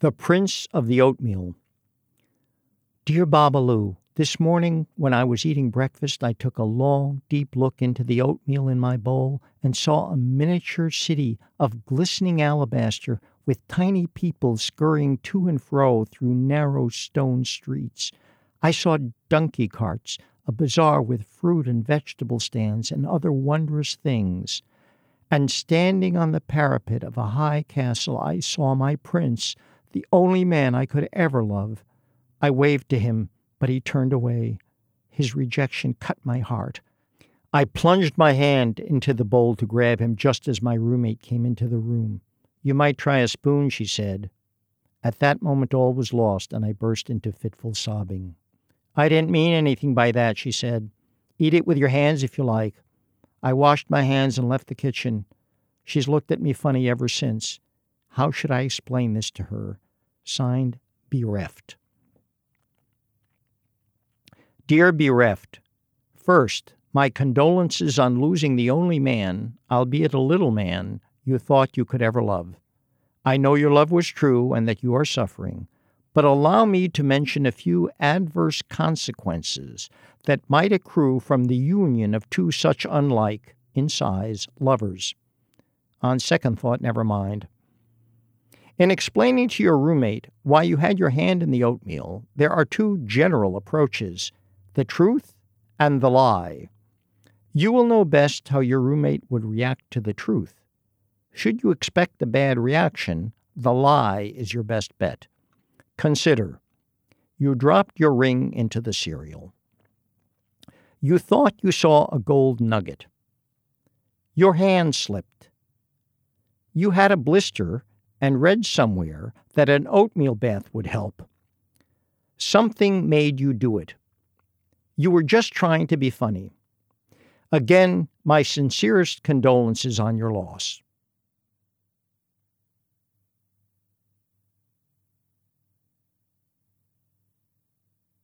The Prince of the Oatmeal. Dear Babalu, this morning when I was eating breakfast, I took a long, deep look into the oatmeal in my bowl and saw a miniature city of glistening alabaster with tiny people scurrying to and fro through narrow stone streets. I saw donkey carts, a bazaar with fruit and vegetable stands, and other wondrous things. And standing on the parapet of a high castle, I saw my prince the only man I could ever love. I waved to him, but he turned away. His rejection cut my heart. I plunged my hand into the bowl to grab him just as my roommate came into the room. You might try a spoon, she said. At that moment, all was lost, and I burst into fitful sobbing. I didn't mean anything by that, she said. Eat it with your hands if you like. I washed my hands and left the kitchen. She's looked at me funny ever since. How should I explain this to her? Signed, Bereft. Dear Bereft, First, my condolences on losing the only man, albeit a little man, you thought you could ever love. I know your love was true and that you are suffering, but allow me to mention a few adverse consequences that might accrue from the union of two such unlike, in size, lovers. On second thought, never mind. In explaining to your roommate why you had your hand in the oatmeal, there are two general approaches the truth and the lie. You will know best how your roommate would react to the truth. Should you expect a bad reaction, the lie is your best bet. Consider you dropped your ring into the cereal. You thought you saw a gold nugget. Your hand slipped. You had a blister and read somewhere that an oatmeal bath would help. Something made you do it. You were just trying to be funny. Again, my sincerest condolences on your loss.